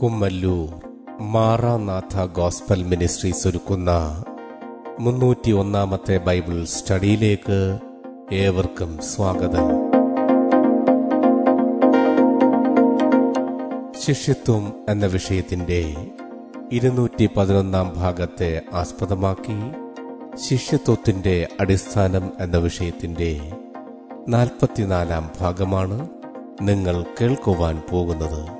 Kummallur Maranatha gospel ministries ഒരുക്കുന്ന മുന്നൂറ്റി ഒന്നാമത്തെ ബൈബിൾ സ്റ്റഡിയിലേക്ക് ഏവർക്കും സ്വാഗതം. ശിഷ്യത്വം എന്ന വിഷയത്തിന്റെ ഇരുന്നൂറ്റി പതിനൊന്നാം ഭാഗത്തെ ആസ്പദമാക്കി ശിഷ്യത്വത്തിന്റെ അടിസ്ഥാനം എന്ന വിഷയത്തിന്റെ നാൽപ്പത്തിനാലാം ഭാഗമാണ് നിങ്ങൾ കേൾക്കുവാൻ പോകുന്നത്.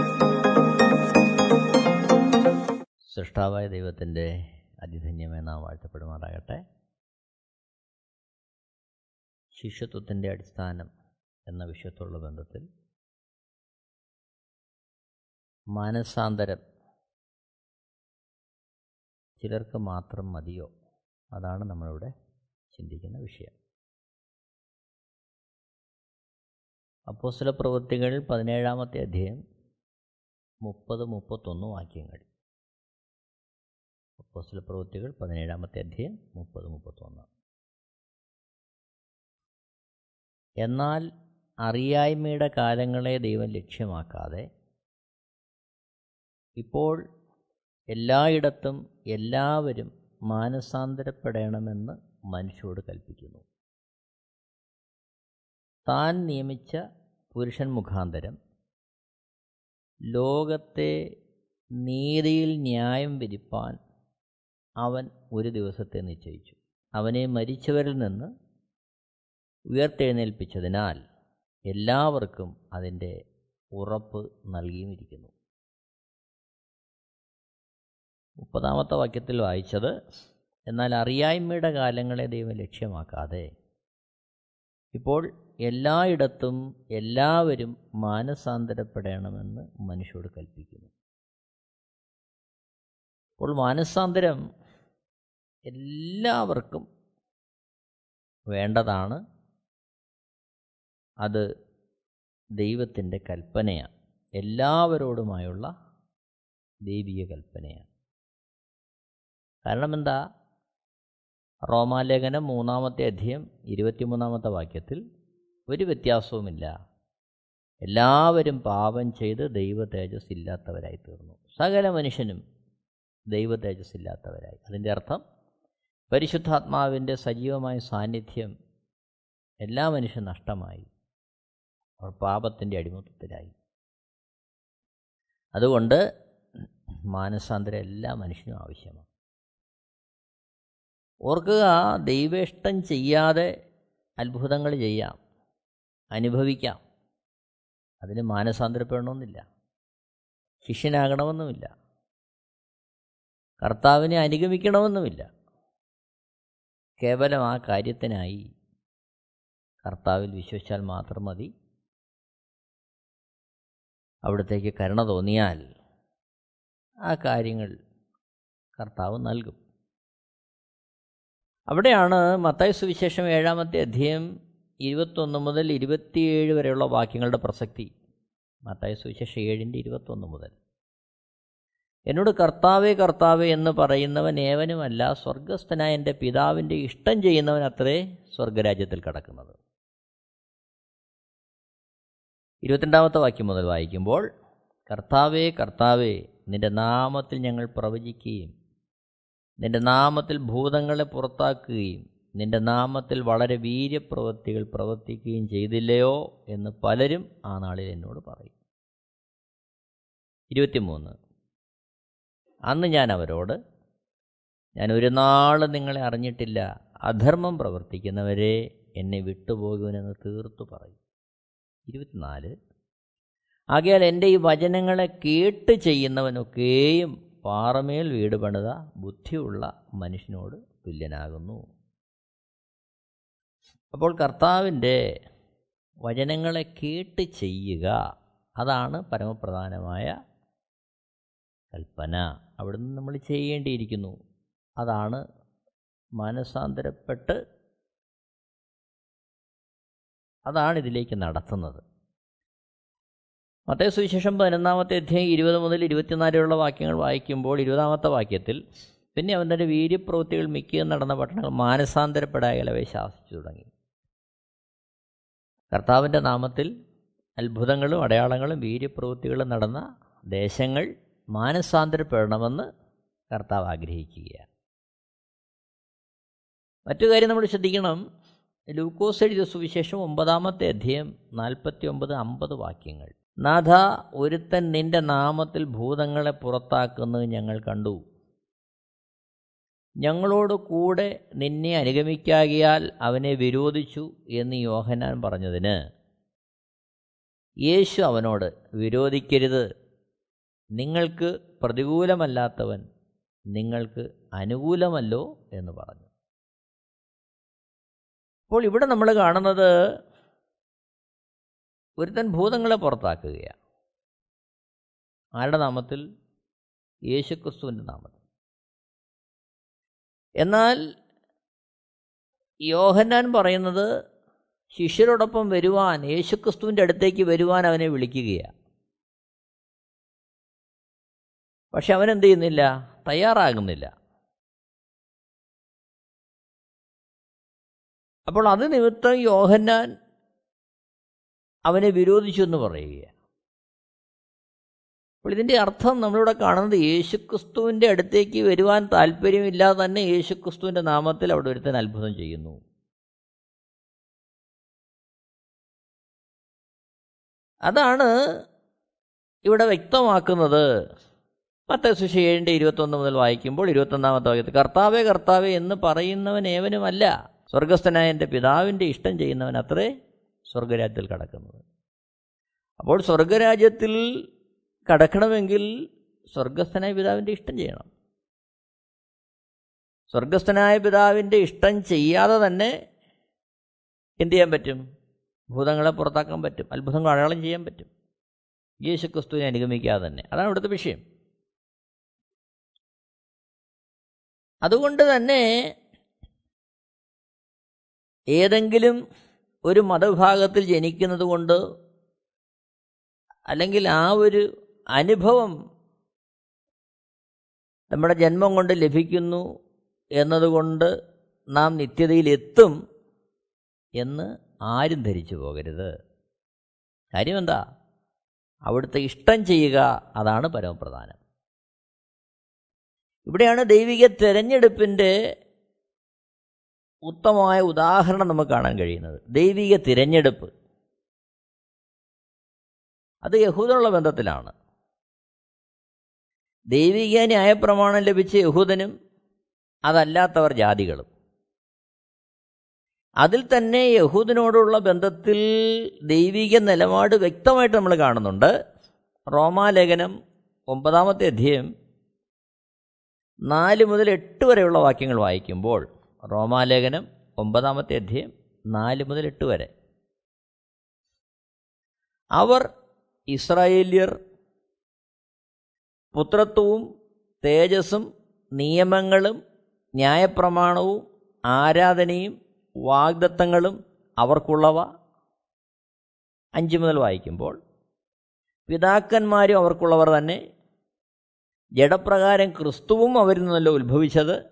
സൃഷ്ടാവായ ദൈവത്തിന്റെ അതിധന്യമേ നാം വാഴ്ത്തപ്പെടുമാറാകട്ടെ. ശിഷ്യത്വത്തിന്റെ അടിസ്ഥാനം എന്ന വിഷയത്തുള്ള ബന്ധത്തിൽ മാനസാന്തരം ചിലർക്ക് മാത്രം മതിയോ? അതാണ് നമ്മളിവിടെ ചിന്തിക്കുന്ന വിഷയം. അപ്പോസ്തല പ്രവൃത്തികൾ പതിനേഴാമത്തെ അധ്യയം മുപ്പത് മുപ്പത്തൊന്ന് വാക്യങ്ങൾ. അപ്പോസ്തല പ്രവൃത്തികൾ പതിനേഴാമത്തെ അധ്യയം മുപ്പത് മുപ്പത്തൊന്ന്. എന്നാൽ അറിയായ്മയുടെ കാലങ്ങളെ ദൈവം ലക്ഷ്യമാക്കാതെ ഇപ്പോൾ എല്ലായിടത്തും എല്ലാവരും മാനസാന്തരപ്പെടണമെന്ന് മനുഷ്യോട് കൽപ്പിക്കുന്നു. താൻ നിയമിച്ച പുരുഷൻ മുഖാന്തരം ലോകത്തെ നീതിയിൽ ന്യായം വിധിപ്പാൻ അവൻ ഒരു ദിവസത്തെ നിശ്ചയിച്ചു. അവനെ മരിച്ചവരിൽ നിന്ന് ഉയർത്തെഴുന്നേൽപ്പിച്ചതിനാൽ എല്ലാവർക്കും അതിന്റെ ഉറപ്പ് നൽകിയുമിരിക്കുന്നു. മുപ്പതാമത്തെ വാക്യത്തിൽ വായിച്ചത് എന്നാൽ അറിയായ്മയുടെ കാലങ്ങളെ ദൈവം ലക്ഷ്യമാക്കാതെ ഇപ്പോൾ എല്ലായിടത്തും എല്ലാവരും മാനസാന്തരപ്പെടണമെന്ന് മനുഷ്യോട് കൽപ്പിക്കുന്നു. അപ്പോൾ മാനസാന്തരം എല്ലാവർക്കും വേണ്ടതാണ് അത് ദൈവത്തിന്റെ കൽപ്പനയാണ്. എല്ലാവരോടുമായുള്ള ദൈവിക കൽപ്പനയാണ്. കാരണം എന്താ റോമാലേഖനം മൂന്നാമത്തെ അധ്യയം ഇരുപത്തിമൂന്നാമത്തെ വാക്യത്തിൽ ഒരു വ്യത്യാസവുമില്ല. എല്ലാവരും പാപം ചെയ്ത് ദൈവ തേജസ് ഇല്ലാത്തവരായി തീർന്നു സകല മനുഷ്യനും ദൈവ തേജസ് ഇല്ലാത്തവരായി അതിന്റെ അർത്ഥം പരിശുദ്ധാത്മാവിന്റെ സജീവമായ സാന്നിധ്യം എല്ലാ മനുഷ്യൻ നഷ്ടമായി. അവർ പാപത്തിന്റെ അടിമത്തത്തിലായി. അതുകൊണ്ട് മാനസാന്തരം എല്ലാ മനുഷ്യനും ആവശ്യമാണ്. ഓർക്കുക ദൈവേഷ്ടം ചെയ്യാതെ അത്ഭുതങ്ങൾ ചെയ്യാം അനുഭവിക്കാം. അതിന് മാനസാന്തരപ്പെടണമെന്നില്ല. ശിഷ്യനാകണമെന്നുമില്ല. കർത്താവിനെ അനുഗമിക്കണമെന്നുമില്ല. കേവലം ആ കാര്യത്തിനായി കർത്താവിൽ വിശ്വസിച്ചാൽ മാത്രം മതി. അവിടത്തേക്ക് കരുണ തോന്നിയാൽ ആ കാര്യങ്ങൾ കർത്താവ് നൽകും. അവിടെയാണ് മത്തായ സുവിശേഷം ഏഴാമത്തെ അധ്യയം ഇരുപത്തൊന്ന് മുതൽ ഇരുപത്തിയേഴ് വരെയുള്ള വാക്യങ്ങളുടെ പ്രസക്തി. മത്തായ സുവിശേഷം ഏഴിന്റെ ഇരുപത്തൊന്ന് മുതൽ. എന്നോട് കർത്താവേ കർത്താവേ എന്ന് പറയുന്നവൻ ഏവനുമല്ല സ്വർഗസ്ഥനായ എന്റെ പിതാവിന്റെ ഇഷ്ടം ചെയ്യുന്നവൻ അത്രേ സ്വർഗരാജ്യത്തിൽ കടക്കുന്നത്. ഇരുപത്തിരണ്ടാമത്തെ വാക്യം മുതൽ വായിക്കുമ്പോൾ കർത്താവേ കർത്താവേ നിന്റെ നാമത്തിൽ ഞങ്ങൾ പ്രവചിക്കുകയും നിന്റെ നാമത്തിൽ ഭൂതങ്ങളെ പുറത്താക്കുകയും നിന്റെ നാമത്തിൽ വളരെ വീര്യപ്രവൃത്തികൾ പ്രവർത്തിക്കുകയും ചെയ്തില്ലയോ എന്ന് പലരും ആ നാളിൽ എന്നോട് പറയും. ഇരുപത്തിമൂന്ന്. അന്ന് ഞാൻ അവരോട് ഞാൻ ഒരു നാൾ നിങ്ങളെ അറിഞ്ഞിട്ടില്ല. അധർമ്മം പ്രവർത്തിക്കുന്നവരെ എന്നെ വിട്ടുപോകുവനെന്ന് തീർത്തു പറയും. ഇരുപത്തിനാല് ആകയാൽ എന്റെ ഈ വചനങ്ങളെ കേട്ട് ചെയ്യുന്നവനൊക്കെയും പാറമേൽ വീട് പണിത ബുദ്ധിയുള്ള മനുഷ്യനോട് തുല്യനാകുന്നു. അപ്പോൾ കർത്താവിന്റെ വചനങ്ങളെ കേട്ട് ചെയ്യുക അതാണ് പരമപ്രധാനമായ കൽപ്പന. അവിടുന്ന് നമ്മൾ ചെയ്യേണ്ടിയിരിക്കുന്നു. അതാണ് മാനസാന്തരപ്പെട്ട് അതാണ് ഇതിലേക്ക് നടത്തുന്നത്. മറ്റേ സുവിശേഷം പതിനൊന്നാമത്തെ അധ്യായം ഇരുപത് മുതൽ ഇരുപത്തിനാലുള്ള വാക്യങ്ങൾ വായിക്കുമ്പോൾ ഇരുപതാമത്തെ വാക്യത്തിൽ പിന്നെ അവൻ തന്റെ വീര്യപ്രവൃത്തികൾ മിക്കതും നടന്ന പട്ടണങ്ങൾ മാനസാന്തരപ്പെടാകലവെ ശാസിച്ചു തുടങ്ങി. കർത്താവിന്റെ നാമത്തിൽ അത്ഭുതങ്ങളും അടയാളങ്ങളും വീര്യപ്രവൃത്തികളും നടന്ന ദേശങ്ങൾ മാനസാന്തരപ്പെടണമെന്ന് കർത്താവ് ആഗ്രഹിക്കുകയാണ്. മറ്റു കാര്യം നമ്മൾ ശ്രദ്ധിക്കണം. ലൂക്കോസ് എഴുതിയ സുവിശേഷം ഒമ്പതാമത്തെ അധ്യയം നാൽപ്പത്തി ഒമ്പത് അമ്പത് വാക്യങ്ങൾ. നാഥ ഒരുത്തൻ നിന്റെ നാമത്തിൽ ഭൂതങ്ങളെ പുറത്താക്കുന്നത് ഞങ്ങൾ കണ്ടു. ഞങ്ങളോട് കൂടെ നിന്നെ അനുഗമിക്കാകിയാൽ അവനെ വിരോധിച്ചു എന്ന് യോഹനാൻ പറഞ്ഞതിന്. യേശു അവനോട് വിരോധിക്കരുത്. നിങ്ങൾക്ക് പ്രതികൂലമല്ലാത്തവൻ നിങ്ങൾക്ക് അനുകൂലമല്ലോ എന്ന് പറഞ്ഞു. അപ്പോൾ ഇവിടെ നമ്മൾ കാണുന്നത് ഒരുത്തൻ ഭൂതങ്ങളെ പുറത്താക്കുകയാണ്. ആരുടെ നാമത്തിൽ? യേശുക്രിസ്തുവിന്റെ നാമത്തിൽ. എന്നാൽ യോഹന്നാൻ പറയുന്നത് ശിഷ്യരോടൊപ്പം വരുവാൻ യേശുക്രിസ്തുവിന്റെ അടുത്തേക്ക് വരുവാൻ അവനെ വിളിക്കുകയാണ്. പക്ഷെ അവൻ എന്ത് ചെയ്യുന്നില്ല? തയ്യാറാകുന്നില്ല. അപ്പോൾ അത് നിമിത്തം യോഹന്നാൻ അവനെ വിരോധിച്ചു എന്ന് പറയുകയാണ്. അപ്പോൾ ഇതിന്റെ അർത്ഥം നമ്മളിവിടെ കാണുന്നത് യേശുക്രിസ്തുവിന്റെ അടുത്തേക്ക് വരുവാൻ താല്പര്യമില്ലാതെ തന്നെ യേശുക്രിസ്തുവിന്റെ നാമത്തിൽ അവിടെ ഒരുത്തൻ അത്ഭുതം ചെയ്യുന്നു. അതാണ് ഇവിടെ വ്യക്തമാക്കുന്നത്. മറ്റേ സുശ ഏഴിന്റെ ഇരുപത്തൊന്ന് മുതൽ വായിക്കുമ്പോൾ ഇരുപത്തൊന്നാമത്തെ വാക്യത്തിൽ കർത്താവേ കർത്താവേ എന്ന് പറയുന്നവൻ ഏവനുമല്ല. സ്വർഗസ്ഥനായ എന്റെ പിതാവിന്റെ ഇഷ്ടം ചെയ്യുന്നവൻ അത്രേ സ്വർഗരാജ്യത്തിൽ കടക്കുന്നത്. അപ്പോൾ സ്വർഗരാജ്യത്തിൽ കടക്കണമെങ്കിൽ സ്വർഗസ്ഥനായ പിതാവിന്റെ ഇഷ്ടം ചെയ്യണം. സ്വർഗസ്ഥനായ പിതാവിന്റെ ഇഷ്ടം ചെയ്യാതെ തന്നെ എന്തു ചെയ്യാൻ പറ്റും? ഭൂതങ്ങളെ പുറത്താക്കാൻ പറ്റും. അത്ഭുതങ്ങൾ അടയാളം ചെയ്യാൻ പറ്റും. യേശുക്രിസ്തുവിനെ അനുഗമിക്കാതെ തന്നെ. അതാണ് ഇവിടുത്തെ വിഷയം. അതുകൊണ്ട് തന്നെ ഏതെങ്കിലും ഒരു മതവിഭാഗത്തിൽ ജനിക്കുന്നത് കൊണ്ട് അല്ലെങ്കിൽ ആ ഒരു അനുഭവം നമ്മുടെ ജന്മം കൊണ്ട് ലഭിക്കുന്നു എന്നതുകൊണ്ട് നാം നിത്യതയിലെത്തും എന്ന് ആരും ധരിച്ചു പോകരുത്. കാര്യമെന്താ? അവിടുത്തെ ഇഷ്ടം ചെയ്യുക അതാണ് പരമപ്രധാനം. ഇവിടെയാണ് ദൈവിക തിരഞ്ഞെടുപ്പിന്റെ ഉത്തമമായ ഉദാഹരണം നമുക്ക് കാണാൻ കഴിയുന്നത്. ദൈവിക തിരഞ്ഞെടുപ്പ്. അത് യഹൂദനുള്ള ബന്ധത്തിലാണ്. ദൈവിക ന്യായപ്രമാണം ലഭിച്ച യഹൂദനും അതല്ലാത്തവർ ജാതികളും. അതിൽ തന്നെ യഹൂദിനോടുള്ള ബന്ധത്തിൽ ദൈവിക നിലപാട് വ്യക്തമായിട്ട് നമ്മൾ കാണുന്നുണ്ട്. റോമാലേഖനം ഒമ്പതാമത്തെ അധ്യയം നാല് മുതൽ എട്ട് വരെയുള്ള വാക്യങ്ങൾ വായിക്കുമ്പോൾ റോമാലേഖനം ഒമ്പതാമത്തെ അധ്യയം നാല് മുതൽ എട്ട് വരെ. അവർ ഇസ്രായേല്യർ പുത്രത്വവും തേജസ്സും നിയമങ്ങളും ന്യായപ്രമാണവും ആരാധനയും വാഗ്ദത്തങ്ങളും അവർക്കുള്ളവ അഞ്ച് മുതൽ വായിക്കുമ്പോൾ പിതാക്കന്മാരും അവർക്കുള്ളവർ തന്നെ ജഡപ്രകാരം ക്രിസ്തുവും അവരിൽ നിന്നല്ല ഉത്ഭവിച്ചത്.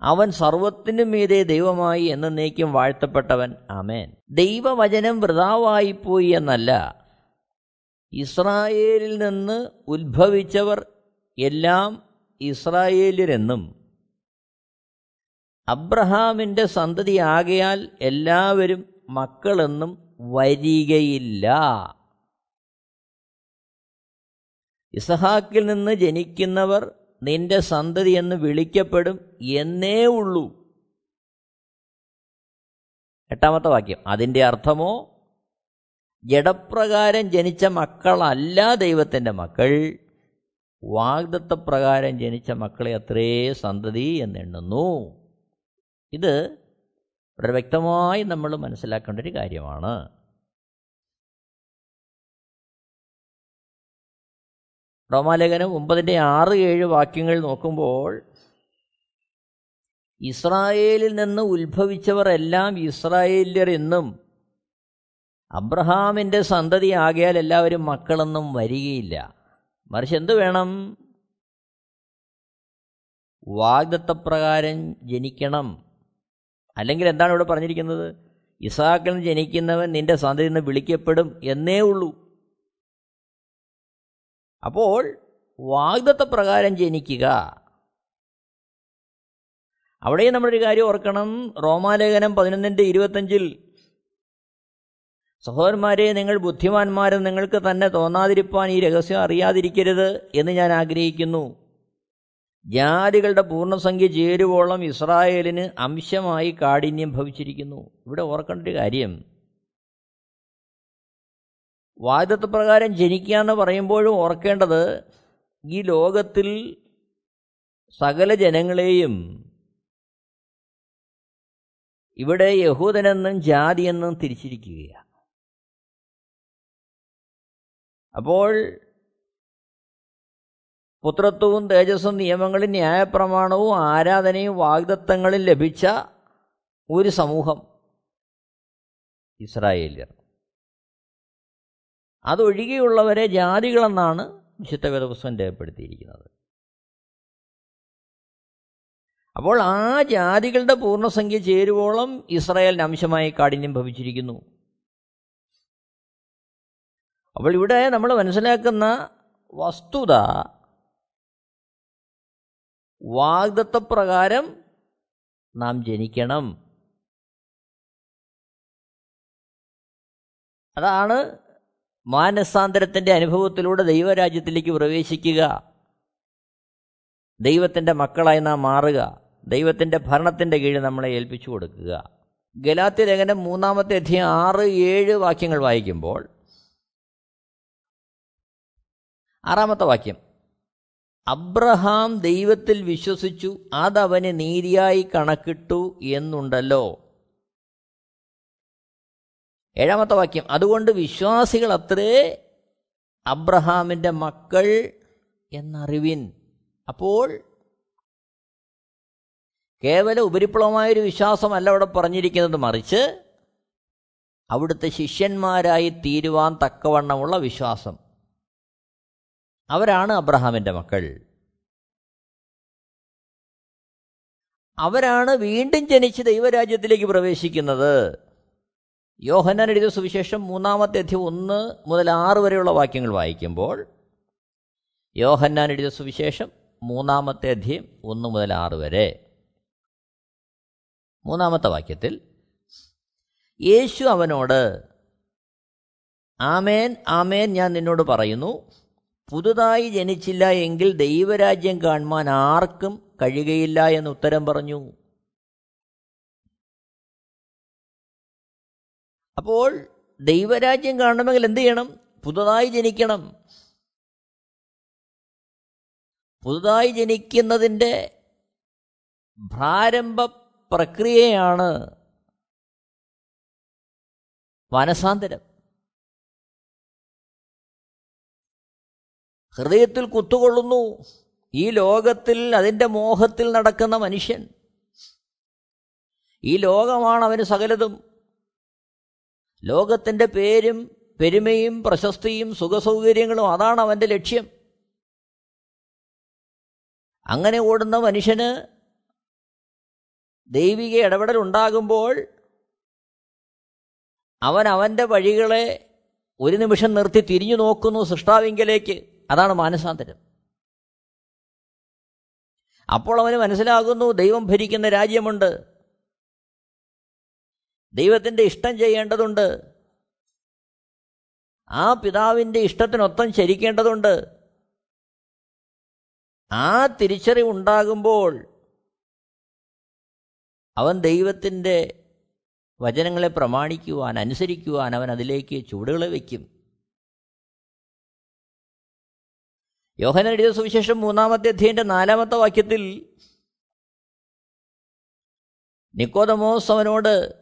അവൻ സർവത്തിനും മീതെ ദൈവമായി എന്ന എന്നേക്കും വാഴ്ത്തപ്പെട്ടവൻ. ആമേൻ. ദൈവവചനം വൃതാവായിപ്പോയി എന്നല്ല. ഇസ്രായേലിൽ നിന്ന് ഉത്ഭവിച്ചവർ എല്ലാം ഇസ്രായേലിരെന്നും അബ്രഹാമിന്റെ സന്തതിയാകയാൽ എല്ലാവരും മക്കളെന്നും വരികയില്ല. ഇസഹാക്കിൽ നിന്ന് ജനിക്കുന്നവർ നിന്റെ സന്തതി എന്ന് വിളിക്കപ്പെടും എന്നേ ഉള്ളൂ. എട്ടാമത്തെ വാക്യം. അതിന്റെ അർത്ഥമോ? ജഡപ്രകാരം ജനിച്ച മക്കളല്ല ദൈവത്തിന്റെ മക്കൾ. വാഗ്ദത്തപ്രകാരം ജനിച്ച മക്കളെ അത്രേ സന്തതി എന്നെണ്ണുന്നു. ഇത് വളരെ വ്യക്തമായി നമ്മൾ മനസ്സിലാക്കേണ്ട ഒരു കാര്യമാണ്. റോമാലേഖനം ഒമ്പതിന്റെ ആറ് ഏഴ് വാക്യങ്ങൾ നോക്കുമ്പോൾ ഇസ്രായേലിൽ നിന്ന് ഉത്ഭവിച്ചവർ എല്ലാം ഇസ്രായേല്യർ എന്നും അബ്രഹാമിന്റെ സന്തതി ആകിയാൽ എല്ലാവരും മക്കളൊന്നും വരികയില്ല. മറിച്ച് എന്ത് വേണം? വാഗ്ദത്തപ്രകാരം ജനിക്കണം. അല്ലെങ്കിൽ എന്താണ് ഇവിടെ പറഞ്ഞിരിക്കുന്നത്? ഇസാക്കിൽ ജനിക്കുന്നവൻ നിന്റെ സന്തതി നിന്ന് വിളിക്കപ്പെടും എന്നേ ഉള്ളൂ. അപ്പോൾ വാഗ്ദത്ത പ്രകാരം ജനിക്കുക. അവിടെയും നമ്മളൊരു കാര്യം ഓർക്കണം. റോമാലേഖനം പതിനൊന്നിന്റെ ഇരുപത്തഞ്ചിൽ സഹോദരന്മാരെ നിങ്ങൾ ബുദ്ധിമാന്മാരും നിങ്ങൾക്ക് തന്നെ തോന്നാതിരിപ്പാൻ ഈ രഹസ്യം അറിയാതിരിക്കരുത് എന്ന് ഞാൻ ആഗ്രഹിക്കുന്നു. ജാതികളുടെ പൂർണസംഖ്യ ചേരുവോളം ഇസ്രായേലിന് അംശമായി കാഠിന്യം ഭവിച്ചിരിക്കുന്നു. ഇവിടെ ഓർക്കേണ്ട ഒരു കാര്യം വാഗ്ദത്വപ്രകാരം ജനിക്കുക എന്ന് പറയുമ്പോഴും ഓർക്കേണ്ടത് ഈ ലോകത്തിൽ സകല ജനങ്ങളെയും ഇവിടെ യഹൂദനെന്നും ജാതിയെന്നും തിരിച്ചിരിക്കുകയാണ്. അപ്പോൾ പുത്രത്വവും തേജസ്സും നിയമങ്ങളും ന്യായപ്രമാണവും ആരാധനയും വാഗ്ദത്തങ്ങളും ലഭിച്ച ഒരു സമൂഹം ഇസ്രായേലിയർ. അതൊഴികെയുള്ളവരെ ജാതികളെന്നാണ് വിശുദ്ധ വേദപുസ്തകം രേഖപ്പെടുത്തിയിരിക്കുന്നത്. അപ്പോൾ ആ ജാതികളുടെ പൂർണസംഖ്യ ചേരുവോളം ഇസ്രായേലിന് അംശമായി കാഠിന്യം ഭവിച്ചിരിക്കുന്നു. അപ്പോൾ ഇവിടെ നമ്മൾ മനസ്സിലാക്കുന്ന വസ്തുത വാഗ്ദത്തപ്രകാരം നാം ജനിക്കണം. അതാണ് മാനസാന്തരത്തിന്റെ അനുഭവത്തിലൂടെ ദൈവരാജ്യത്തിലേക്ക് പ്രവേശിക്കുക. ദൈവത്തിന്റെ മക്കളായി നാം മാറുക. ദൈവത്തിന്റെ ഭരണത്തിന്റെ കീഴിൽ നമ്മളെ ഏൽപ്പിച്ചു കൊടുക്കുക. ഗലാത്തി ലേഖനം മൂന്നാമത്തെ അധ്യയം ആറ് ഏഴ് വാക്യങ്ങൾ വായിക്കുമ്പോൾ ആറാമത്തെ വാക്യം. അബ്രഹാം ദൈവത്തിൽ വിശ്വസിച്ചു അതവന് നീതിയായി കണക്കിട്ടു എന്നുണ്ടല്ലോ. ഏഴാമത്തെ വാക്യം അതുകൊണ്ട് വിശ്വാസികൾ അത്രേ അബ്രഹാമിന്റെ മക്കൾ എന്നറിവിൻ. അപ്പോൾ കേവല ഉപരിപ്ലവമായൊരു വിശ്വാസമല്ല അവിടെ പറഞ്ഞിരിക്കുന്നത്. മറിച്ച് അവിടുത്തെ ശിഷ്യന്മാരായി തീരുവാൻ തക്കവണ്ണമുള്ള വിശ്വാസം. അവരാണ് അബ്രഹാമിന്റെ മക്കൾ. അവരാണ് വീണ്ടും ജനിച്ച് ദൈവരാജ്യത്തിലേക്ക് പ്രവേശിക്കുന്നത്. യോഹന്നാൻ എഴുതിയ സുവിശേഷം മൂന്നാമത്തെ അധ്യയം ഒന്ന് മുതൽ ആറ് വരെയുള്ള വാക്യങ്ങൾ വായിക്കുമ്പോൾ യോഹന്നാൻ എഴുതിയ സുവിശേഷം മൂന്നാമത്തെ അധ്യയം ഒന്ന് മുതൽ ആറ് വരെ. മൂന്നാമത്തെ വാക്യത്തിൽ യേശു അവനോട് ആമേൻ ആമേൻ ഞാൻ നിന്നോട് പറയുന്നു പുതുതായി ജനിച്ചില്ല എങ്കിൽ ദൈവരാജ്യം കാണുവാൻ ആർക്കും കഴിയുകയില്ല എന്ന് ഉത്തരം പറഞ്ഞു. അപ്പോൾ ദൈവരാജ്യം കാണണമെങ്കിൽ എന്ത് ചെയ്യണം? പുതുതായി ജനിക്കണം. പുതുതായി ജനിക്കുന്നതിന്റെ പ്രാരംഭ പ്രക്രിയയാണ് മനസാന്തരം ഹൃദയത്തിൽ കുത്തുകൊള്ളുന്നു. ഈ ലോകത്തിൽ അതിന്റെ മോഹത്തിൽ നടക്കുന്ന മനുഷ്യൻ. ഈ ലോകമാണ് അവന് സകലതും. ലോകത്തിന്റെ പേരും പെരുമയും പ്രശസ്തിയും സുഖസൗകര്യങ്ങളും അതാണ് അവന്റെ ലക്ഷ്യം. അങ്ങനെ ഓടുന്ന മനുഷ്യന് ദൈവിക ഇടപെടൽ ഉണ്ടാകുമ്പോൾ അവൻ അവന്റെ വഴികളെ ഒരു നിമിഷം നിർത്തി തിരിഞ്ഞു നോക്കുന്നു സൃഷ്ടാവിങ്കലേക്ക്. അതാണ് മാനസാന്തരം. അപ്പോൾ അവന് മനസ്സിലാകുന്നു ദൈവം ഭരിക്കുന്ന രാജ്യമുണ്ട്. ദൈവത്തിന്റെ ഇഷ്ടം ചെയ്യേണ്ടതുണ്ട്. ആ പിതാവിന്റെ ഇഷ്ടത്തിനൊത്തം ചരിക്കേണ്ടതുണ്ട് ആ തിരിച്ചറിവുണ്ടാകുമ്പോൾ അവൻ ദൈവത്തിന്റെ വചനങ്ങളെ പ്രമാണിക്കുവാൻ അനുസരിക്കുവാൻ അവൻ അതിലേക്ക് ചുവടുകളെ വയ്ക്കും. യോഹന എഴുതിയ സുവിശേഷം മൂന്നാമത്തെ അധ്യയന്റെ നാലാമത്തെ വാക്യത്തിൽ നിക്കോതമോസ് അവനോട്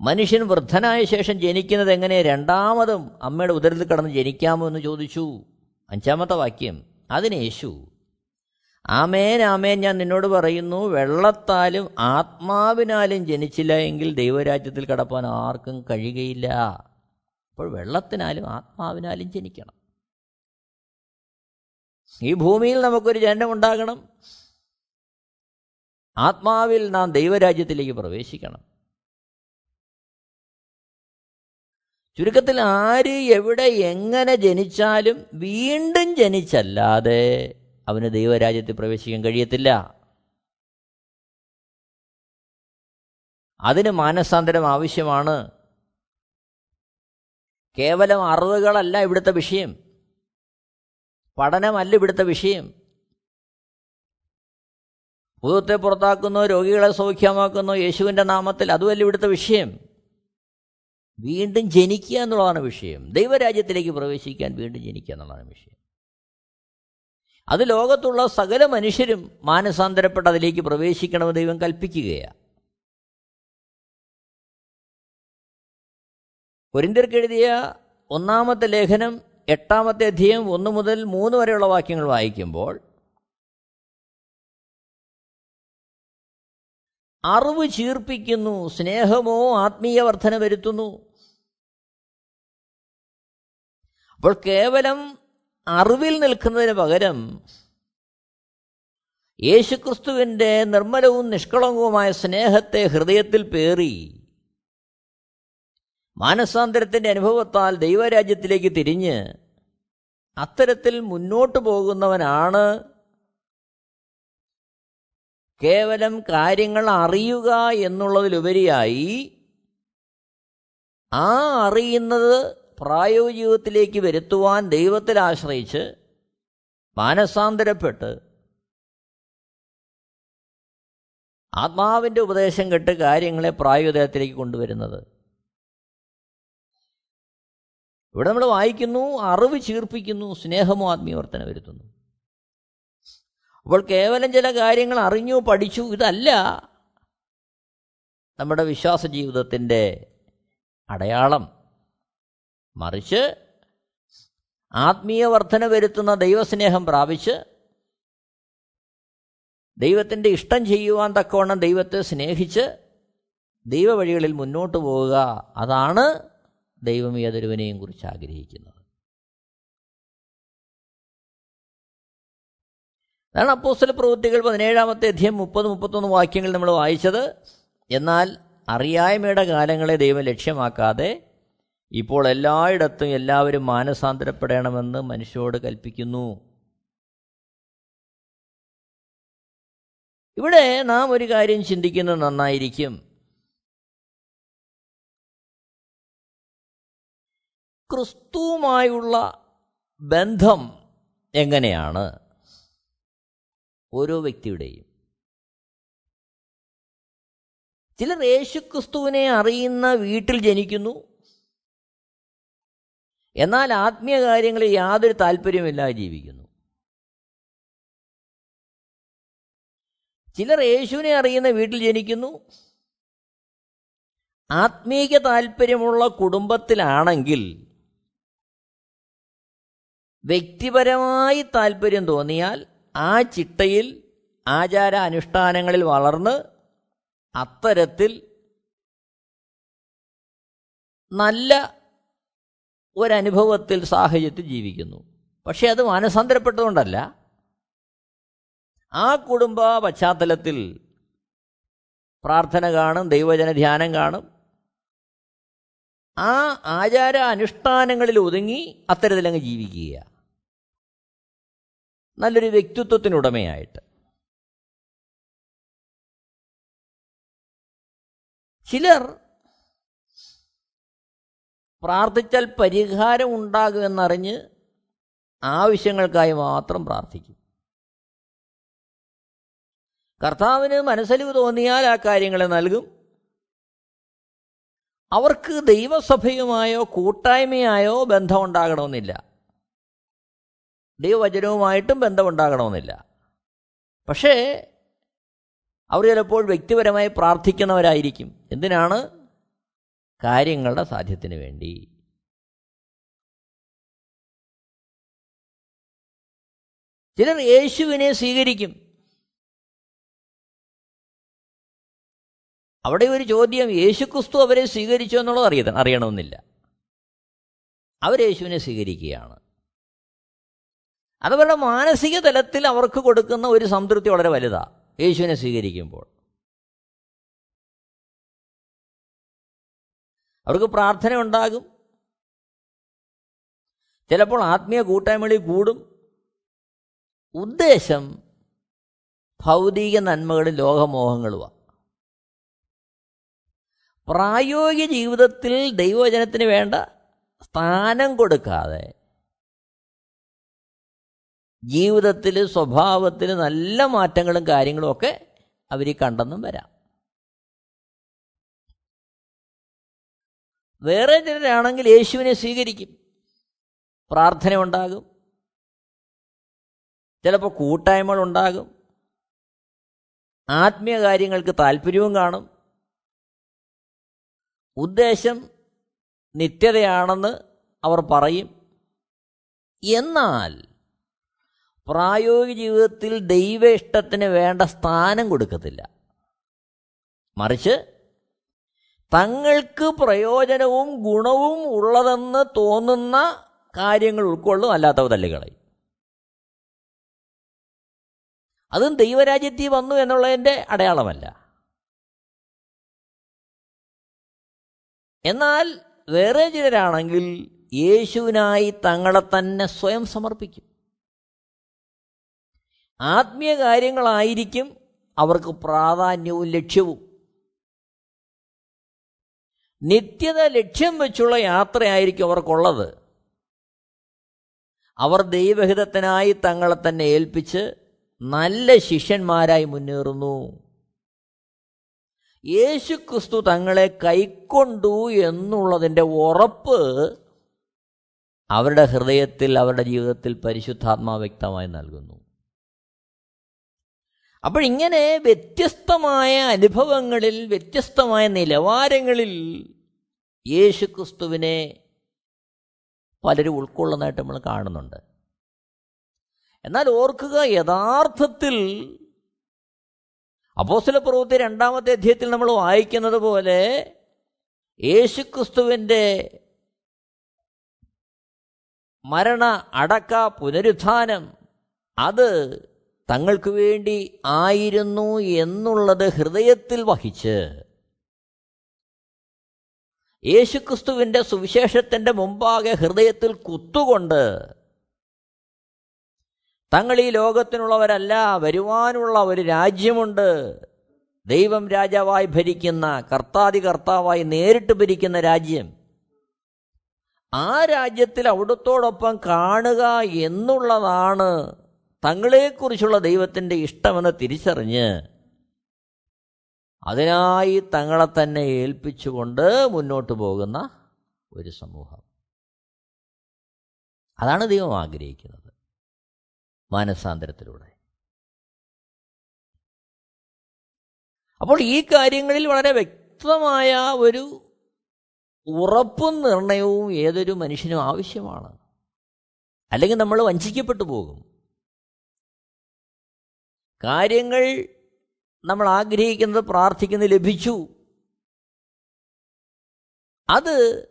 മനുഷ്യൻ വൃദ്ധനായ ശേഷം ജനിക്കുന്നത് എങ്ങനെ? രണ്ടാമതും അമ്മയുടെ ഉദരത്തിൽ കടന്ന് ജനിക്കാമോ എന്ന് ചോദിച്ചു. അഞ്ചാമത്തെ വാക്യം അതിന് യേശു ആമേൻ ആമേൻ ഞാൻ നിന്നോട് പറയുന്നു വെള്ളത്താലും ആത്മാവിനാലും ജനിച്ചില്ല എങ്കിൽ ദൈവരാജ്യത്തിൽ കടപ്പാൻ ആർക്കും കഴിയുകയില്ല. അപ്പോൾ വെള്ളത്തിനാലും ആത്മാവിനാലും ജനിക്കണം. ഈ ഭൂമിയിൽ നമുക്കൊരു ജനനം ഉണ്ടാകണം. ആത്മാവിൽ നാം ദൈവരാജ്യത്തിലേക്ക് പ്രവേശിക്കണം. ചുരുക്കത്തിൽ ആര് എവിടെ എങ്ങനെ ജനിച്ചാലും വീണ്ടും ജനിച്ചല്ലാതെ അവന് ദൈവരാജ്യത്തിൽ പ്രവേശിക്കാൻ കഴിയത്തില്ല. അതിന് മാനസാന്തരം ആവശ്യമാണ്. കേവലം അറിവുകളല്ല ഇവിടുത്തെ വിഷയം. പഠനമല്ല ഇവിടുത്തെ വിഷയം. ഭൂതത്തെ പുറത്താക്കുന്നു രോഗികളെ സൗഖ്യമാക്കുന്നു യേശുവിന്റെ നാമത്തിൽ അതുമല്ല ഇവിടുത്തെ വിഷയം. വീണ്ടും ജനിക്കുക എന്നുള്ളതാണ് വിഷയം. ദൈവരാജ്യത്തിലേക്ക് പ്രവേശിക്കാൻ വീണ്ടും ജനിക്കുക എന്നുള്ളതാണ് വിഷയം. അത് ലോകത്തുള്ള സകല മനുഷ്യരും മാനസാന്തരപ്പെട്ട് അതിലേക്ക് പ്രവേശിക്കണമെന്ന് ദൈവം കൽപ്പിക്കുകയാണ് എഴുതിയ ഒന്നാമത്തെ ലേഖനം എട്ടാമത്തെ അധ്യയം ഒന്ന് മുതൽ മൂന്ന് വരെയുള്ള വാക്യങ്ങൾ വായിക്കുമ്പോൾ അറിവ് ചീർപ്പിക്കുന്നു സ്നേഹമോ ആത്മീയ വർധന വരുത്തുന്നു അപ്പോൾ കേവലം അറിവിൽ നിൽക്കുന്നതിന് പകരം യേശുക്രിസ്തുവിന്റെ നിർമ്മലവും നിഷ്കളങ്കവുമായ സ്നേഹത്തെ ഹൃദയത്തിൽ പേറി മാനസാന്തരത്തിന്റെ അനുഭവത്താൽ ദൈവരാജ്യത്തിലേക്ക് തിരിഞ്ഞ് അത്തരത്തിൽ മുന്നോട്ട് പോകുന്നവനാണ്. കേവലം കാര്യങ്ങൾ അറിയുക എന്നുള്ളതിലുപരിയായി ആ അറിയുന്നത് പ്രായോഗികത്തിലേക്ക് വരുത്തുവാൻ ദൈവത്തിൽ ആശ്രയിച്ച് മാനസാന്തരപ്പെട്ട് ആത്മാവിന്റെ ഉപദേശം കെട്ട് കാര്യങ്ങളെ പ്രായോദയത്തിലേക്ക് കൊണ്ടുവരുന്നത്. ഇവിടെ നമ്മൾ വായിക്കുന്നു അറിവ് ചീർപ്പിക്കുന്നു സ്നേഹമോ ആത്മീയവർത്തന വരുത്തുന്നു. അപ്പോൾ കേവലം ചില കാര്യങ്ങൾ അറിഞ്ഞു പഠിച്ചു ഇതല്ല നമ്മുടെ വിശ്വാസ ജീവിതത്തിന്റെ അടയാളം. മറിച്ച് ആത്മീയ വർധന വരുത്തുന്ന ദൈവസ്നേഹം പ്രാപിച്ച് ദൈവത്തിന്റെ ഇഷ്ടം ചെയ്യുവാൻ തക്കവണ്ണം ദൈവത്തെ സ്നേഹിച്ച് ദൈവവഴികളിൽ മുന്നോട്ട് പോവുക. അതാണ് ദൈവം ഏതൊരുവനെയും കുറിച്ച് ആഗ്രഹിക്കുന്നത്. അതാണ് അപ്പോസ്റ്റൽ പ്രവൃത്തികൾ പതിനേഴാമത്തെ അധ്യയം മുപ്പത് മുപ്പത്തൊന്ന് വാക്യങ്ങൾ നമ്മൾ വായിച്ചത്. എന്നാൽ അറിയായ്മയുടെ കാലങ്ങളെ ദൈവം ലക്ഷ്യമാക്കാതെ ഇപ്പോൾ എല്ലായിടത്തും എല്ലാവരും മാനസാന്തരപ്പെടണമെന്ന് മനുഷ്യോട് കൽപ്പിക്കുന്നു. ഇവിടെ നാം ഒരു കാര്യം ചിന്തിക്കുന്നത് നന്നായിരിക്കും. ക്രിസ്തുവുമായുള്ള ബന്ധം എങ്ങനെയാണ്? ഓരോ വ്യക്തിയുടെയും. ചിലർ യേശുക്രിസ്തുവിനെ അറിയുന്ന വീട്ടിൽ ജനിക്കുന്നു എന്നാൽ ആത്മീയ കാര്യങ്ങളിൽ യാതൊരു താല്പര്യമില്ലാതെ ജീവിക്കുന്നു. ചിലർ യേശുവിനെ അറിയുന്ന വീട്ടിൽ ജനിക്കുന്നു. ആത്മീയ താല്പര്യമുള്ള കുടുംബത്തിലാണെങ്കിൽ വ്യക്തിപരമായി താല്പര്യം തോന്നിയാൽ ആ ചിട്ടയിൽ ആചാര അനുഷ്ഠാനങ്ങളിൽ വളർന്ന് അത്തരത്തിൽ നല്ല ഒരനുഭവത്തിൽ സാഹചര്യത്തിൽ ജീവിക്കുന്നു. പക്ഷേ അത് മാനസാന്തരപ്പെട്ടതുകൊണ്ടല്ല. ആ കുടുംബ പശ്ചാത്തലത്തിൽ പ്രാർത്ഥന കാണും ദൈവജന ധ്യാനം കാണും. ആ ആചാര അനുഷ്ഠാനങ്ങളിൽ ഒതുങ്ങി അത്തരത്തിലങ്ങ് ജീവിക്കുക. നല്ലൊരു വ്യക്തിത്വത്തിനുടമയായിട്ട്. ചിലർ പ്രാർത്ഥിച്ചാൽ പരിഹാരം ഉണ്ടാകുമെന്നറിഞ്ഞ് ആവശ്യങ്ങൾക്കായി മാത്രം പ്രാർത്ഥിക്കും. കർത്താവിന് മനസ്സലിവ് തോന്നിയാൽ ആ കാര്യങ്ങളെ നൽകും. അവർക്ക് ദൈവസഭയുമായോ കൂട്ടായ്മയായോ ബന്ധമുണ്ടാകണമെന്നില്ല. ദൈവവചനവുമായിട്ടും ബന്ധമുണ്ടാകണമെന്നില്ല. പക്ഷേ അവർ ചിലപ്പോൾ വ്യക്തിപരമായി പ്രാർത്ഥിക്കുന്നവരായിരിക്കും. എന്തിനാണ്? കാര്യങ്ങളുടെ സാധ്യത്തിന് വേണ്ടി. ചിലർ യേശുവിനെ സ്വീകരിക്കും. അവിടെ ഒരു ചോദ്യം യേശുക്രിസ്തു അവരെ സ്വീകരിച്ചു എന്നുള്ളത് അറിയ അറിയണമെന്നില്ല. അവർ യേശുവിനെ സ്വീകരിക്കുകയാണ്. അതവരുടെ മാനസിക തലത്തിൽ അവർക്ക് കൊടുക്കുന്ന ഒരു സംതൃപ്തി വളരെ വലുതാണ് യേശുവിനെ സ്വീകരിക്കുമ്പോൾ. അവർക്ക് പ്രാർത്ഥന ഉണ്ടാകും. ചിലപ്പോൾ ആത്മീയ കൂട്ടായ്മകളിൽ കൂടും. ഉദ്ദേശം ഭൗതിക നന്മകളും ലോകമോഹങ്ങളുമാണ് പ്രായോഗിക ജീവിതത്തിൽ ദൈവവചനത്തിന് വേണ്ട സ്ഥാനം കൊടുക്കാതെ ജീവിതത്തിൽ സ്വഭാവത്തിൽ നല്ല മാറ്റങ്ങളും കാര്യങ്ങളും ഒക്കെ അവർ കണ്ടെന്നും വരാം. വേറെ ചിലരാണെങ്കിൽ യേശുവിനെ സ്വീകരിക്കും. പ്രാർത്ഥന ഉണ്ടാകും ചിലപ്പോൾ കൂട്ടായ്മകൾ ഉണ്ടാകും. ആത്മീയ കാര്യങ്ങൾക്ക് താല്പര്യവും കാണും. ഉദ്ദേശം നിത്യതയാണെന്ന് അവർ പറയും. എന്നാൽ പ്രായോഗിക ജീവിതത്തിൽ ദൈവ ഇഷ്ടത്തിന് വേണ്ട സ്ഥാനം കൊടുക്കത്തില്ല. മറിച്ച് തങ്ങൾക്ക് പ്രയോജനവും ഗുണവും ഉള്ളതെന്ന് തോന്നുന്ന കാര്യങ്ങൾ ഉൾക്കൊള്ളും അല്ലാത്തവ തള്ളിക്കളയും അതും ദൈവരാജ്യത്തിൽ വന്നു എന്നുള്ളതിന്റെ അടയാളമല്ല. എന്നാൽ വേറെ ചിലരാണെങ്കിൽ യേശുവിനായി തങ്ങളെ തന്നെ സ്വയം സമർപ്പിക്കും. ആത്മീയ കാര്യങ്ങളായിരിക്കും അവർക്ക് പ്രാധാന്യവും ലക്ഷ്യവും. നിത്യത ലക്ഷ്യം വെച്ചുള്ള യാത്രയായിരിക്കും അവർക്കുള്ളത്. അവർ ദൈവഹിതത്തിനായി തങ്ങളെ തന്നെ ഏൽപ്പിച്ച് നല്ല ശിഷ്യന്മാരായി മുന്നേറുന്നു. യേശു ക്രിസ്തു തങ്ങളെ കൈക്കൊണ്ടു എന്നുള്ളതിന്റെ ഉറപ്പ് അവരുടെ ഹൃദയത്തിൽ അവരുടെ ജീവിതത്തിൽ പരിശുദ്ധാത്മാ വ്യക്തമായി നൽകുന്നു. അപ്പോൾ ഇങ്ങനെ വ്യത്യസ്തമായ അനുഭവങ്ങളിൽ വ്യത്യസ്തമായ നിലവാരങ്ങളിൽ യേശു ക്രിസ്തുവിനെ പലരും ഉൾക്കൊള്ളുന്നതായിട്ട് നമ്മൾ കാണുന്നുണ്ട്. എന്നാൽ ഓർക്കുക യഥാർത്ഥത്തിൽ അപ്പോസ്തല പ്രവൃത്തി രണ്ടാമത്തെ അധ്യായത്തിൽ നമ്മൾ വായിക്കുന്നത് പോലെ യേശുക്രിസ്തുവിന്റെ മരണ അടക്ക പുനരുത്ഥാനം അത് തങ്ങൾക്ക് വേണ്ടി ആയിരുന്നു എന്നുള്ളത് ഹൃദയത്തിൽ വഹിച്ച് യേശുക്രിസ്തുവിന്റെ സുവിശേഷത്തിന്റെ മുമ്പാകെ ഹൃദയത്തിൽ കുത്തുകൊണ്ട് തങ്ങൾ ഈ ലോകത്തിനുള്ളവരല്ല വരുവാനുള്ള ഒരു രാജ്യമുണ്ട്. ദൈവം രാജാവായി ഭരിക്കുന്ന കർത്താതി കർത്താവായി നേരിട്ട് ഭരിക്കുന്ന രാജ്യം. ആ രാജ്യത്തിൽ അവിടുത്തോടൊപ്പം കാണുക എന്നുള്ളതാണ് തങ്ങളെക്കുറിച്ചുള്ള ദൈവത്തിന്റെ ഇഷ്ടമെന്ന് തിരിച്ചറിഞ്ഞ് അതിനായി തങ്ങളെ തന്നെ ഏൽപ്പിച്ചുകൊണ്ട് മുന്നോട്ട് പോകുന്ന ഒരു സമൂഹം. അതാണ് ദൈവം ആഗ്രഹിക്കുന്നത് മാനസാന്തരത്തിലൂടെ. അപ്പോൾ ഈ കാര്യങ്ങളിൽ വളരെ വ്യക്തമായ ഒരു ഉറപ്പും നിർണയവും ഏതൊരു മനുഷ്യനും ആവശ്യമാണ്. അല്ലെങ്കിൽ നമ്മൾ വഞ്ചിക്കപ്പെട്ടു പോകും. കാര്യങ്ങൾ നമ്മൾ ആഗ്രഹിക്കുന്നത് പ്രാർത്ഥിക്കുന്നത് ലഭിച്ചു. അത്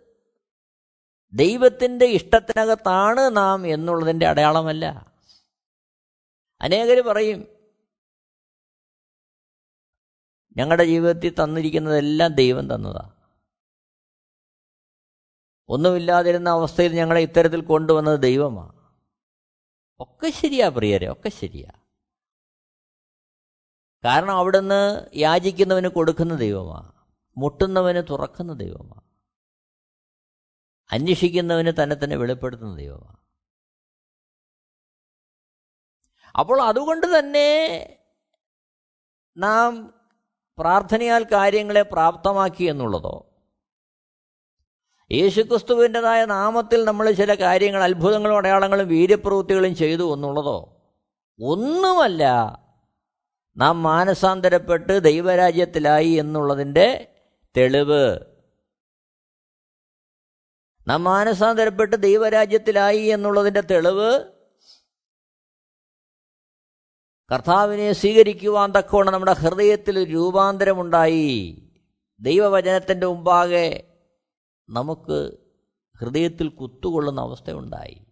ദൈവത്തിന്റെ ഇഷ്ടത്തിനകത്താണ് നാം എന്നുള്ളതിന്റെ അടയാളമല്ല. അനേകർ പറയും ഞങ്ങളുടെ ജീവിതത്തിൽ തന്നിരിക്കുന്നതെല്ലാം ദൈവം തന്നതാ. ഒന്നുമില്ലാതിരുന്ന അവസ്ഥയിൽ ഞങ്ങളെ ഇത്തരത്തിൽ കൊണ്ടുവന്നത് ദൈവമാണ് ഒക്കെ ശരിയാ പ്രിയരെ ഒക്കെ ശരിയാ. കാരണം അവിടുന്ന് യാചിക്കുന്നവന് കൊടുക്കുന്ന ദൈവമാണ് മുട്ടുന്നവന് തുറക്കുന്ന ദൈവമാണ് അന്വേഷിക്കുന്നവന് തന്നെ തന്നെ വെളിപ്പെടുത്തുന്ന ദൈവമാണ് അപ്പോൾ അതുകൊണ്ട് തന്നെ നാം പ്രാർത്ഥനയാൽ കാര്യങ്ങളെ പ്രാപ്തമാക്കി എന്നുള്ളതോ? യേശുക്രിസ്തുവിന്റെതായ നാമത്തിൽ നമ്മൾ ചില കാര്യങ്ങൾ അത്ഭുതങ്ങളും അടയാളങ്ങളും വീര്യപ്രവൃത്തികളും ചെയ്തു എന്നുള്ളതോ? ഒന്നുമല്ല. നാം മാനസാന്തരപ്പെട്ട് ദൈവരാജ്യത്തിലായി എന്നുള്ളതിന്റെ തെളിവ്. നാം മാനസാന്തരപ്പെട്ട് ദൈവരാജ്യത്തിലായി എന്നുള്ളതിന്റെ തെളിവ്. കർത്താവിനെ സ്വീകരിക്കുവാൻ തക്കവണ്ണം നമ്മുടെ ഹൃദയത്തിൽ രൂപാന്തരമുണ്ടായി. ദൈവവചനത്തിന്റെ മുമ്പാകെ നമുക്ക് ഹൃദയത്തിൽ കുത്തുകൊള്ളുന്ന അവസ്ഥയുണ്ടായി.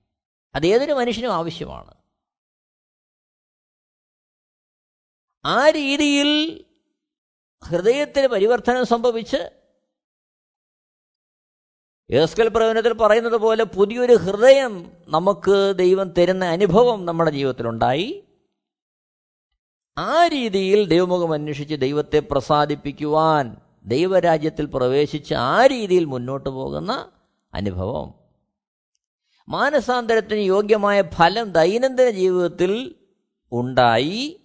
അത് ഏതൊരു മനുഷ്യനും ആവശ്യമാണ്. ആ രീതിയിൽ ഹൃദയത്തിന് പരിവർത്തനം സംഭവിച്ച് ഏസ്കൽ പ്രവചനത്തിൽ പറയുന്നത് പോലെ പുതിയൊരു ഹൃദയം നമുക്ക് ദൈവം തരുന്ന അനുഭവം നമ്മുടെ ജീവിതത്തിലുണ്ടായി. ആ രീതിയിൽ ദൈവമുഖം അന്വേഷിച്ച് ദൈവത്തെ പ്രസാദിപ്പിക്കുവാൻ ദൈവരാജ്യത്തിൽ പ്രവേശിച്ച് ആ രീതിയിൽ മുന്നോട്ട് പോകുന്ന അനുഭവം. മാനസാന്തരത്തിന് യോഗ്യമായ ഫലം ദൈനംദിന ജീവിതത്തിൽ ഉണ്ടായി.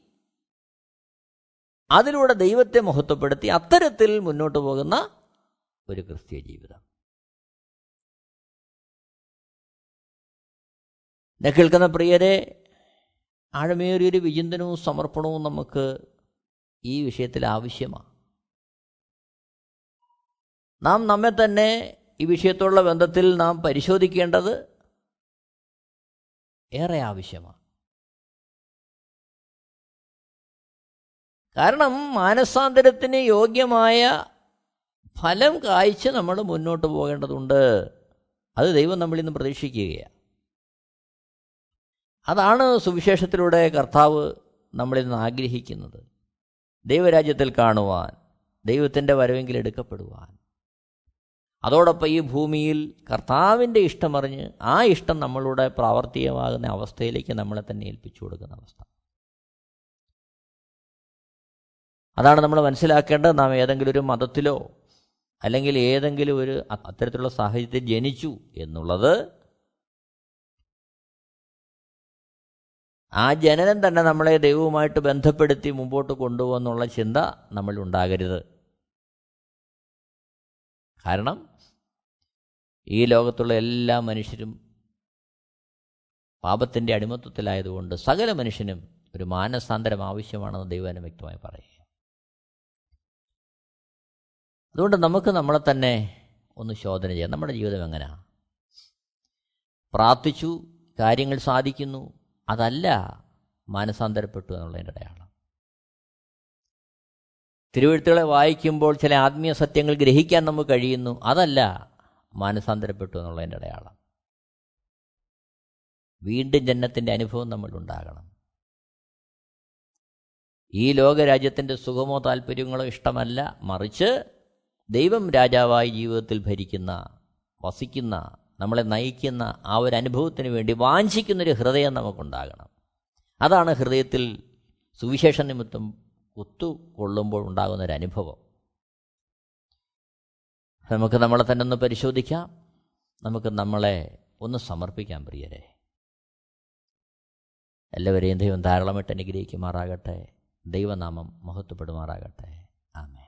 അതിലൂടെ ദൈവത്തെ മഹത്വപ്പെടുത്തി അത്തരത്തിൽ മുന്നോട്ട് പോകുന്ന ഒരു ക്രിസ്തീയ ജീവിതം. എന്നെ കേൾക്കുന്ന പ്രിയരെ ആഴമേറിയൊരു വിചിന്തനവും സമർപ്പണവും നമുക്ക് ഈ വിഷയത്തിൽ ആവശ്യമാണ്. നാം നമ്മെ തന്നെ ഈ വിഷയത്തോടുള്ള ബന്ധത്തിൽ നാം പരിശോധിക്കേണ്ടത് ഏറെ ആവശ്യമാണ്. കാരണം മാനസാന്തരത്തിന് യോഗ്യമായ ഫലം കായ്ച്ച് നമ്മൾ മുന്നോട്ട് പോകേണ്ടതുണ്ട്. അത് ദൈവം നമ്മളിൽ നിന്ന് പ്രതീക്ഷിക്കുകയാണ്. അതാണ് സുവിശേഷത്തിലൂടെ കർത്താവ് നമ്മളിൽ നിന്ന് ആഗ്രഹിക്കുന്നത്. ദൈവരാജ്യത്തിൽ കാണുവാൻ ദൈവത്തിന്റെ വരവെങ്കിൽ എടുക്കപ്പെടുവാൻ. അതോടൊപ്പം ഈ ഭൂമിയിൽ കർത്താവിന്റെ ഇഷ്ടമറിഞ്ഞ് ആ ഇഷ്ടം നമ്മളുടെ പ്രാവർത്തികമാകുന്ന അവസ്ഥയിലേക്ക് നമ്മളെ തന്നെ ഏൽപ്പിച്ചു കൊടുക്കുന്ന അവസ്ഥ. അതാണ് നമ്മൾ മനസ്സിലാക്കേണ്ടത്. നാം ഏതെങ്കിലും ഒരു മതത്തിലോ അല്ലെങ്കിൽ ഏതെങ്കിലും ഒരു അത്തരത്തിലുള്ള സാഹചര്യത്തിൽ ജനിച്ചു എന്നുള്ളത് ആ ജനനം തന്നെ നമ്മളെ ദൈവവുമായിട്ട് ബന്ധപ്പെടുത്തി മുമ്പോട്ട് കൊണ്ടുപോകുന്നുള്ള ചിന്ത നമ്മൾ ഉണ്ടാകരുത്. കാരണം ഈ ലോകത്തുള്ള എല്ലാ മനുഷ്യരും പാപത്തിന്റെ അടിമത്വത്തിലായതുകൊണ്ട് സകല മനുഷ്യനും ഒരു മാനസാന്തരം ആവശ്യമാണെന്ന് ദൈവം വ്യക്തമായി പറയുക അതുകൊണ്ട് നമുക്ക് നമ്മളെ തന്നെ ഒന്ന് ശോധന ചെയ്യാം. നമ്മുടെ ജീവിതം എങ്ങനെയാണ് പ്രാർത്ഥിച്ചു കാര്യങ്ങൾ സാധിക്കുന്നു. അതല്ല മാനസാന്തരപ്പെട്ടു എന്നുള്ളതിന്റെ അടയാളം. തിരുവഴുത്തുകളെ വായിക്കുമ്പോൾ ചില ആത്മീയ സത്യങ്ങൾ ഗ്രഹിക്കാൻ നമുക്ക് കഴിയുന്നു. അതല്ല മാനസാന്തരപ്പെട്ടു എന്നുള്ളതിന്റെ അടയാളം. വീണ്ടും ജന്മത്തിന്റെ അനുഭവം നമ്മൾ ഉണ്ടാകണം. ഈ ലോകരാജ്യത്തിന്റെ സുഖമോ താല്പര്യങ്ങളോ ഇഷ്ടമല്ല. മറിച്ച് ദൈവം രാജാവായി ജീവിതത്തിൽ ഭരിക്കുന്ന വസിക്കുന്ന നമ്മളെ നയിക്കുന്ന ആ ഒരു അനുഭവത്തിന് വേണ്ടി വാഞ്ചിക്കുന്നൊരു ഹൃദയം നമുക്കുണ്ടാകണം. അതാണ് ഹൃദയത്തിൽ സുവിശേഷ നിമിത്തം ഒത്തുകൊള്ളുമ്പോൾ ഉണ്ടാകുന്ന ഒരു അനുഭവം. നമുക്ക് നമ്മളെ തന്നെ ഒന്ന് പരിശോധിക്കാം. നമുക്ക് നമ്മളെ ഒന്ന് സമർപ്പിക്കാം പ്രിയരെ. എല്ലാവരെയും ദൈവം ധാരാളമായിട്ട് അനുഗ്രഹിക്കുമാറാകട്ടെ. ദൈവനാമം മഹത്വപ്പെടുമാറാകട്ടെ. ആമേ